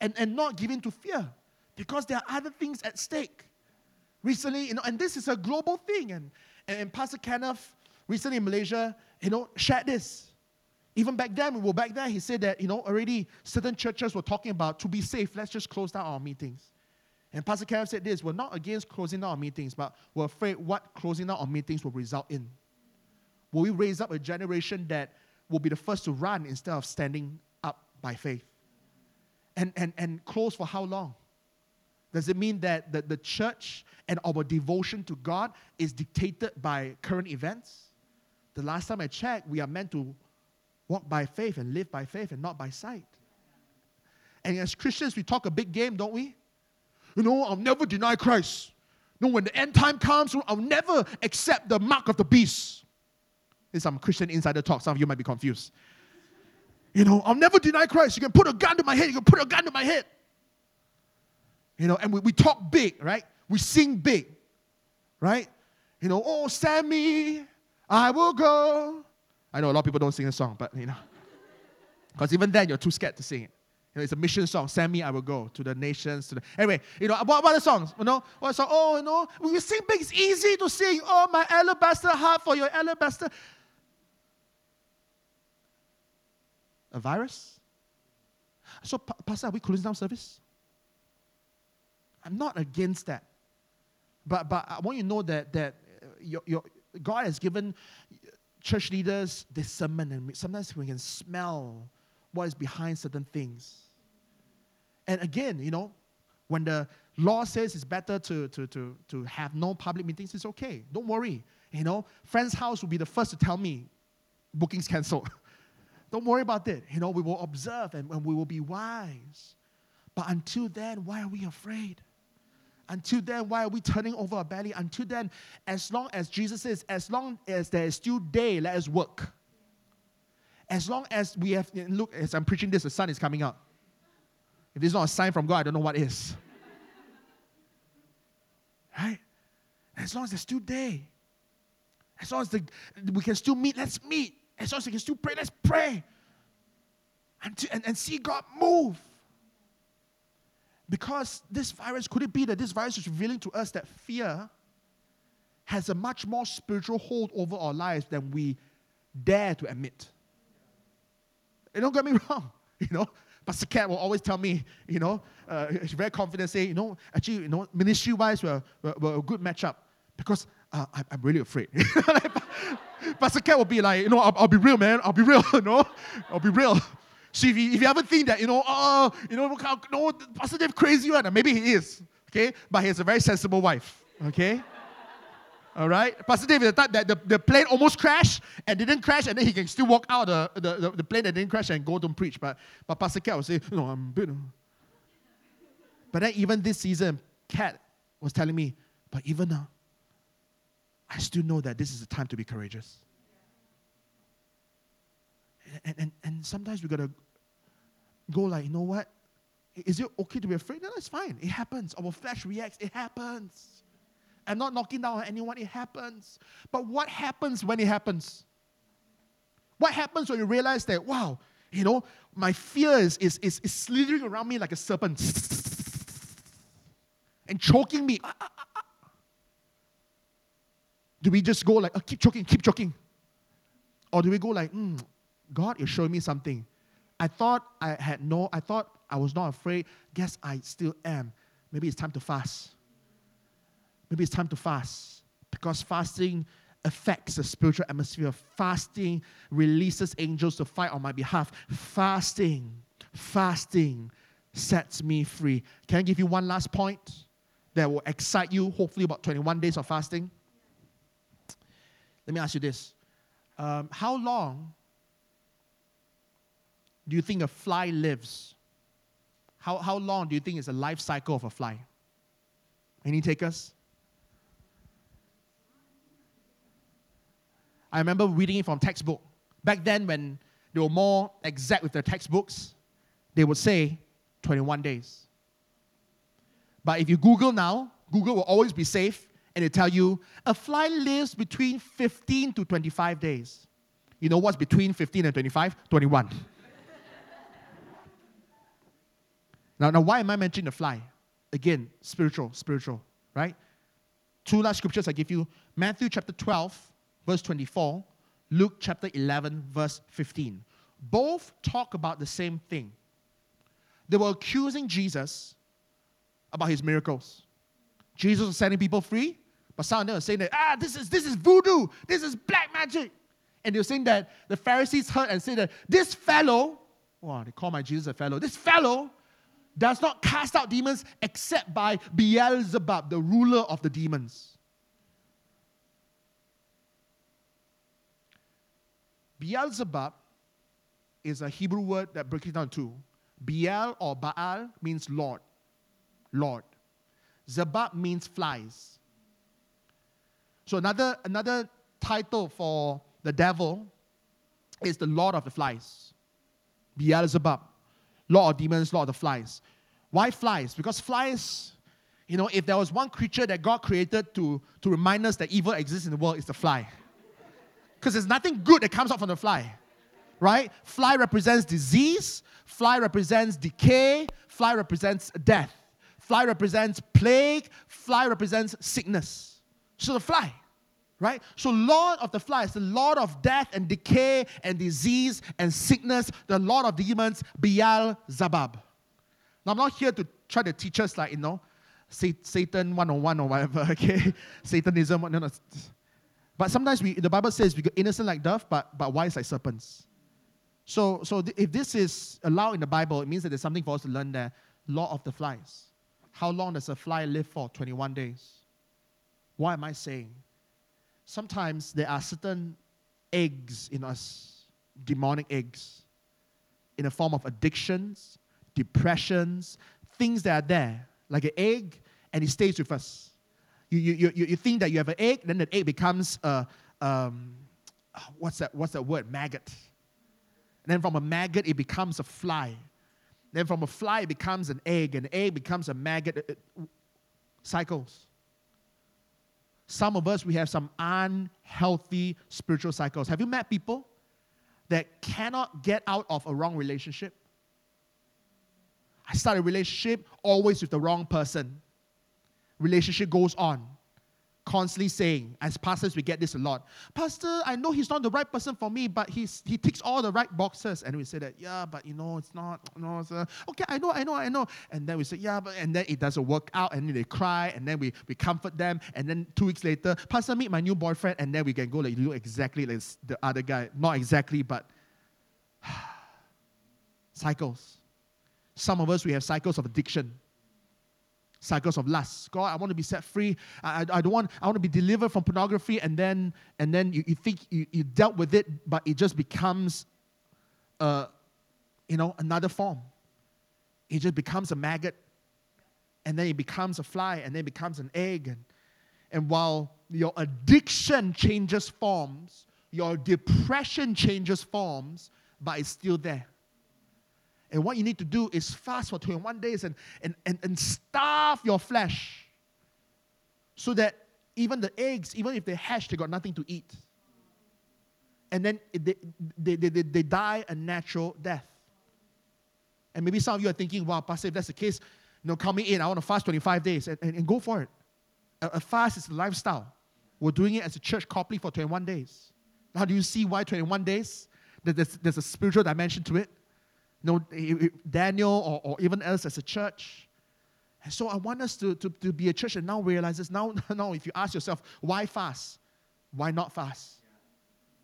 and, and not give in to fear because there are other things at stake. recently, you know, and this is a global thing. And, and Pastor Kenneth recently in Malaysia, you know, shared this. Even back then, well, back then, he said that, you know, already certain churches were talking about to be safe, let's just close down our meetings. And Pastor Kenneth said this we're not against closing down our meetings, but we're afraid what closing down our meetings will result in. Will we raise up a generation that will be the first to run instead of standing up by faith? And, and, and close for how long? Does it mean that the, the church and our devotion to God is dictated by current events? The last time I checked, we are meant to walk by faith and live by faith and not by sight. And as Christians, we talk a big game, don't we? You know, I'll never deny Christ. You know, when the end time comes, I'll never accept the mark of the beast. This some Christian insider talk. Some of you might be confused. You know, I'll never deny Christ. You can put a gun to my head. You can put a gun to my head. You know, and we, we talk big, right? We sing big, right? You know, oh, send me, I will go. I know a lot of people don't sing the song, but you know, because even then you're too scared to sing it. You know, it's a mission song. Send me, I will go to the nations. To the anyway, you know, what, what the songs? You know, what song? Oh, you know, we sing big. It's easy to sing. Oh, my alabaster heart for your alabaster. A virus? So, Pastor, are we closing down service? I'm not against that. But, but I want you to know that, that uh, your, your, God has given church leaders discernment, and sometimes we can smell what is behind certain things. And again, you know, when the law says it's better to, to, to, to have no public meetings, it's okay. Don't worry. You know, friend's house will be the first to tell me bookings canceled. Don't worry about it. You know, we will observe and, and we will be wise. But until then, why are we afraid? Until then, why are we turning over our belly? Until then, as long as Jesus says, as long as there is still day, let us work. As long as we have, look, as I'm preaching this, the sun is coming out. If is not a sign from God, I don't know what is. Right? As long as there's still day. As long as the, we can still meet, let's meet. As long as we can still pray, let's pray. And, to, and, and see God move. Because this virus, could it be that this virus is revealing to us that fear has a much more spiritual hold over our lives than we dare to admit? And don't get me wrong, you know. Pastor Cat will always tell me, you know, uh, she's very confident, say, you know, actually, you know, ministry wise, we're, we're, we're, a good matchup because uh, I, am really afraid. Pastor Cat will be like, you know, I'll, I'll, be real, man. I'll be real, you know, I'll be real. So if you, if you ever think that, you know, oh, you know, no, Pastor Dave crazy right now, maybe he is, okay? But he has a very sensible wife, okay? All right? Pastor David, the type that the, the plane almost crashed and didn't crash, and then he can still walk out the, the, the, the plane that didn't crash and go to preach. But, but Pastor Cat will say, know, I'm bit. But then even this season, Cat was telling me, but even now, I still know that this is the time to be courageous. And, and, and sometimes we got to go like, you know what? Is it okay to be afraid? No, it's fine. It happens. Our flesh reacts. It happens. I'm not knocking down on anyone. It happens. But what happens when it happens? What happens when you realize that, wow, you know, my fear is, is, is, is slithering around me like a serpent and choking me? Ah, ah, ah, Do we just go like, oh, keep choking, keep choking? Or do we go like, mm, God is showing me something. I thought I had no, I thought I was not afraid. Guess I still am. Maybe it's time to fast. Maybe it's time to fast because fasting affects the spiritual atmosphere. Fasting releases angels to fight on my behalf. Fasting, fasting sets me free. Can I give you one last point that will excite you? Hopefully, about 21 days of fasting. Let me ask you this um, How long do you think a fly lives? How, how long do you think is the life cycle of a fly? Any takers? I remember reading it from textbook. Back then, when they were more exact with their textbooks, they would say 21 days. But if you Google now, Google will always be safe and they tell you a fly lives between 15 to 25 days. You know what's between 15 and 25? 21. now, now, why am I mentioning the fly? Again, spiritual, spiritual, right? two last scriptures I give you Matthew chapter 12, verse 24, Luke chapter 11, verse 15. Both talk about the same thing. They were accusing Jesus about his miracles. Jesus was setting people free, but some of them were saying that, ah, this is, this is voodoo, this is black magic. And they were saying that the Pharisees heard and said that this fellow, wow, they call my Jesus a fellow, this fellow does not cast out demons except by Beelzebub, the ruler of the demons. Beelzebub is a Hebrew word that breaks it down to. Beel or Baal means Lord. Lord. Zebub means flies. So another, another title for the devil is the Lord of the flies. Beelzebub. Lord of demons, Lord of the flies. Why flies? Because flies, you know, if there was one creature that God created to, to remind us that evil exists in the world, it's the fly. Because there's nothing good that comes out from the fly, right? Fly represents disease, fly represents decay, fly represents death, fly represents plague, fly represents sickness. So the fly right? So, Lord of the flies, the Lord of death and decay and disease and sickness, the Lord of demons, Beelzebub. Now, I'm not here to try to teach us, like, you know, Satan 101 or whatever, okay? Satanism, no, no. But sometimes we, the Bible says we go innocent like dove, but, but wise like serpents. So, so th- if this is allowed in the Bible, it means that there's something for us to learn there. Law of the flies. How long does a fly live for? 21 days. Why am I saying? sometimes there are certain eggs in us, demonic eggs, in the form of addictions, depressions, things that are there, like an egg, and it stays with us. You, you, you, you think that you have an egg, then the egg becomes a, um, what's, that, what's that word? Maggot. And then from a maggot, it becomes a fly. Then from a fly, it becomes an egg, and egg becomes a maggot. cycles. Some of us, we have some unhealthy spiritual cycles. Have you met people that cannot get out of a wrong relationship? I start a relationship always with the wrong person. Relationship goes on constantly saying, as pastors, we get this a lot. Pastor, I know he's not the right person for me, but he's he ticks all the right boxes. And we say that, yeah, but you know, it's not, no, uh, okay, I know, I know, I know. And then we say, yeah, but and then it doesn't work out, and then they cry, and then we, we comfort them, and then two weeks later, Pastor, meet my new boyfriend, and then we can go like you look exactly like the other guy. Not exactly, but cycles. Some of us we have cycles of addiction cycles of lust. God, I want to be set free. I, I, don't want, I want to be delivered from pornography. And then, and then you, you think you, you dealt with it, but it just becomes, uh, you know, another form. It just becomes a maggot. And then it becomes a fly. And then it becomes an egg. And, and while your addiction changes forms, your depression changes forms, but it's still there. And what you need to do is fast for 21 days and, and, and, and starve your flesh so that even the eggs, even if they hatch, they got nothing to eat. And then they, they, they, they, they die a natural death. And maybe some of you are thinking, wow, Pastor, if that's the case, you know, coming in, I want to fast 25 days and, and, and go for it. A, a, fast is a lifestyle. We're doing it as a church corporately for 21 days. How do you see why 21 days? There's, there's a spiritual dimension to it know, Daniel or, or even us as a church. And so I want us to, to, to be a church and now realize this. Now, now, if you ask yourself, why fast? Why not fast?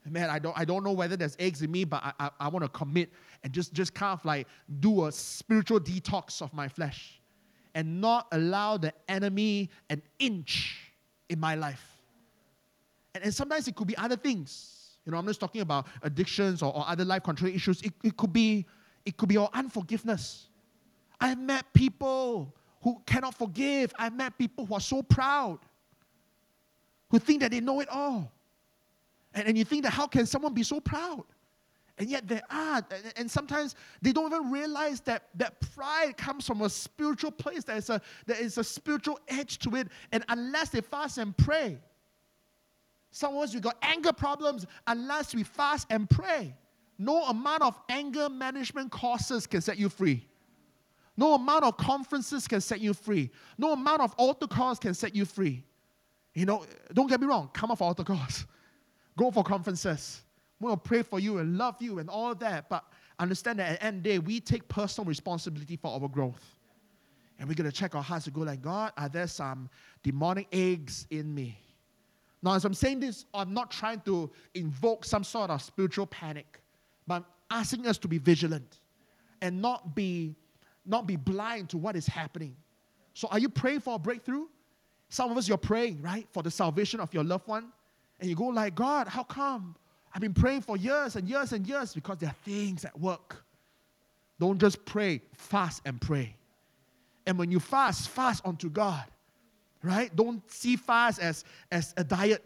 Man, I don't, I don't know whether there's eggs in me, but I, I, I want to commit and just, just kind of like do a spiritual detox of my flesh and not allow the enemy an inch in my life. And, and sometimes it could be other things. You know, I'm just talking about addictions or, or other life control issues. It, it could be it could be our unforgiveness. I've met people who cannot forgive. I've met people who are so proud, who think that they know it all. And, and you think that how can someone be so proud? And yet they are. And sometimes they don't even realize that, that pride comes from a spiritual place. There is a, there is a spiritual edge to it. And unless they fast and pray, some of us, we got anger problems unless we fast and pray. No amount of anger management courses can set you free. No amount of conferences can set you free. No amount of altar calls can set you free. You know, don't get me wrong, come for altar calls, go for conferences. We will pray for you and love you and all that. But understand that at the end the day, we take personal responsibility for our growth. And we're going to check our hearts to go like, God, are there some demonic eggs in me? Now, as I'm saying this, I'm not trying to invoke some sort of spiritual panic, but asking us to be vigilant and not be, not be blind to what is happening. So, are you praying for a breakthrough? Some of us, you're praying, right, for the salvation of your loved one. And you go like, God, how come? I've been praying for years and years and years because there are things at work. Don't just pray, fast and pray. And when you fast, fast unto God. Right? Don't see fast as, as a diet.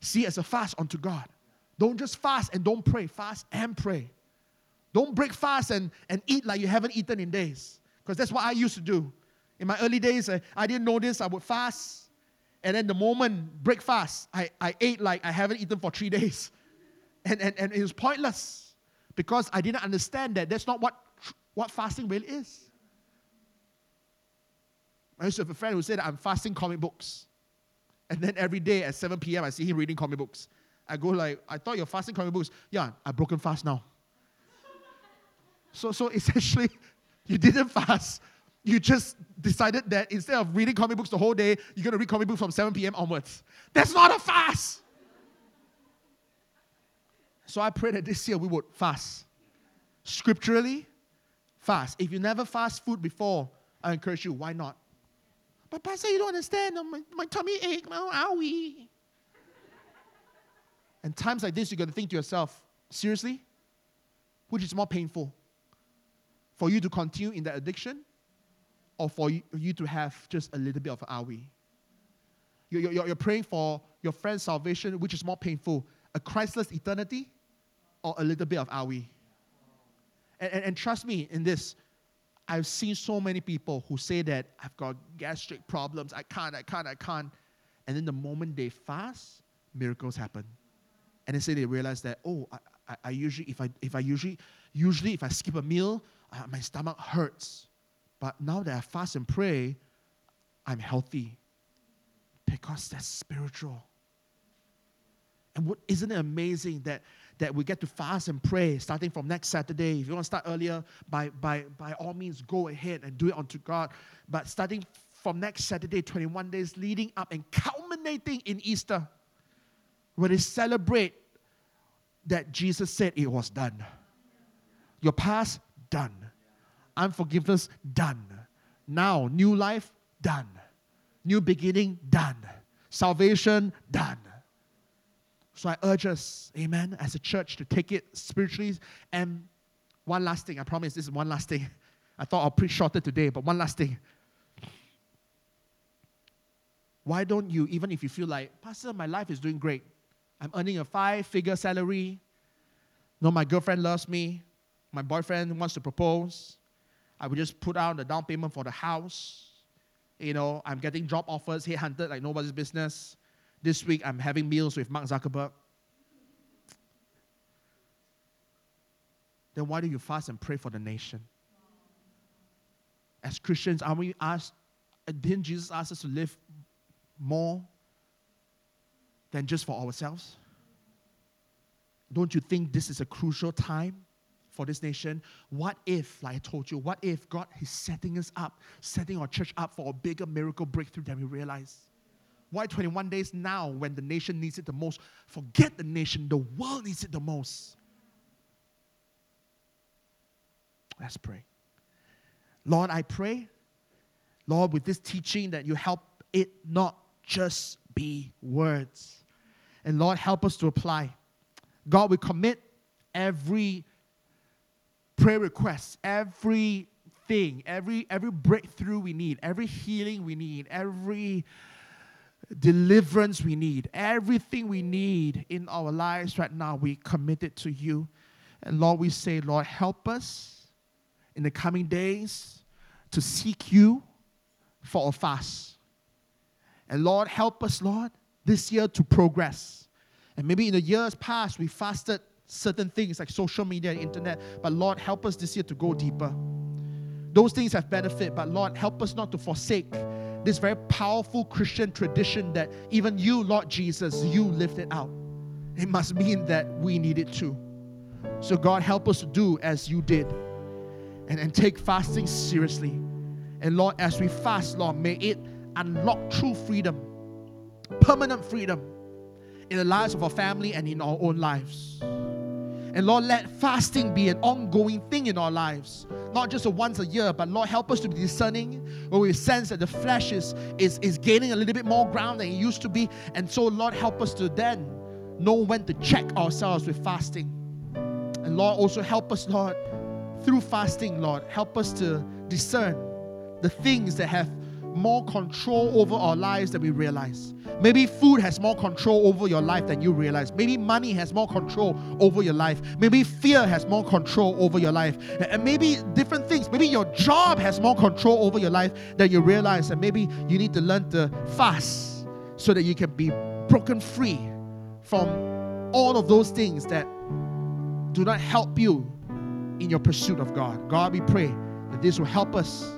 See as a fast unto God. Don't just fast and don't pray. Fast and pray. Don't break fast and, and eat like you haven't eaten in days. Because that's what I used to do. In my early days, I, I didn't know this. I would fast. And then the moment break fast, I, I ate like I haven't eaten for three days. And, and, and it was pointless because I didn't understand that that's not what, what fasting really is. I used to have a friend who said, I'm fasting comic books. And then every day at 7 p.m., I see him reading comic books. I go like, I thought you're fasting comic books. Yeah, I've broken fast now. so, so essentially, you didn't fast. You just decided that instead of reading comic books the whole day, you're going to read comic books from 7 p.m. onwards. That's not a fast. So I pray that this year we would fast. Scripturally, fast. If you never fast food before, I encourage you, why not? But Pastor, you don't understand. My, my tummy ache. Oh, owie. And times like this, you got to think to yourself, seriously? Which is more painful? For you to continue in that addiction or for you to have just a little bit of an? You're, you're, you're praying for your friend's salvation, which is more painful? A Christless eternity or a little bit of owie? And, and, and trust me in this, I've seen so many people who say that I've got gastric problems, I can't, I can't, I can't. And then the moment they fast, miracles happen. And they say they realize that, oh, I, I, I usually, if I, if I usually, usually if I skip a meal, uh, my stomach hurts. But now that I fast and pray, I'm healthy because that's spiritual. And what isn't it amazing that that we get to fast and pray starting from next Saturday. If you want to start earlier, by, by, by all means, go ahead and do it unto God. But starting from next Saturday, 21 days leading up and culminating in Easter, where they celebrate that Jesus said it was done. Your past, done. Unforgiveness, done. Now, new life, done. New beginning, done. Salvation, done. So I urge us, amen, as a church to take it spiritually. And one last thing, I promise this is one last thing. I thought I'll preach shorter today, but one last thing. Why don't you, even if you feel like, Pastor, my life is doing great. I'm earning a five figure salary. No, my girlfriend loves me. My boyfriend wants to propose. I would just put out the down payment for the house. You know, I'm getting job offers, headhunted like nobody's business. This week, I'm having meals with Mark Zuckerberg. Then why do you fast and pray for the nation? As Christians, are we asked, didn't Jesus ask us to live more than just for ourselves? Don't you think this is a crucial time for this nation? What if, like I told you, what if God is setting us up, setting our church up for a bigger miracle breakthrough than we realize? Why 21 days now when the nation needs it the most? Forget the nation, the world needs it the most. Let's pray. Lord, I pray, Lord, with this teaching that you help it not just be words. And Lord, help us to apply. God, we commit every prayer request, everything, every every breakthrough we need, every healing we need, every deliverance we need, everything we need in our lives right now, we commit it to you. And Lord, we say, Lord, help us in the coming days to seek you for a fast. And Lord, help us, Lord, this year to progress. And maybe in the years past, we fasted certain things like social media and internet, but Lord, help us this year to go deeper. Those things have benefit, but Lord, help us not to forsake this very powerful Christian tradition that even you, Lord Jesus, you lived it out. It must mean that we need it too. So, God, help us to do as you did and, and take fasting seriously. And Lord, as we fast, Lord, may it unlock true freedom, permanent freedom in the lives of our family and in our own lives. And Lord, let fasting be an ongoing thing in our lives, not just a once a year, but Lord, help us to be discerning where we sense that the flesh is, is, is gaining a little bit more ground than it used to be. And so, Lord, help us to then know when to check ourselves with fasting. And Lord, also help us, Lord, through fasting, Lord, help us to discern the things that have more control over our lives than we realize. Maybe food has more control over your life than you realize. Maybe money has more control over your life. Maybe fear has more control over your life. And maybe different things. Maybe your job has more control over your life than you realize. And maybe you need to learn to fast so that you can be broken free from all of those things that do not help you in your pursuit of God. God, we pray that this will help us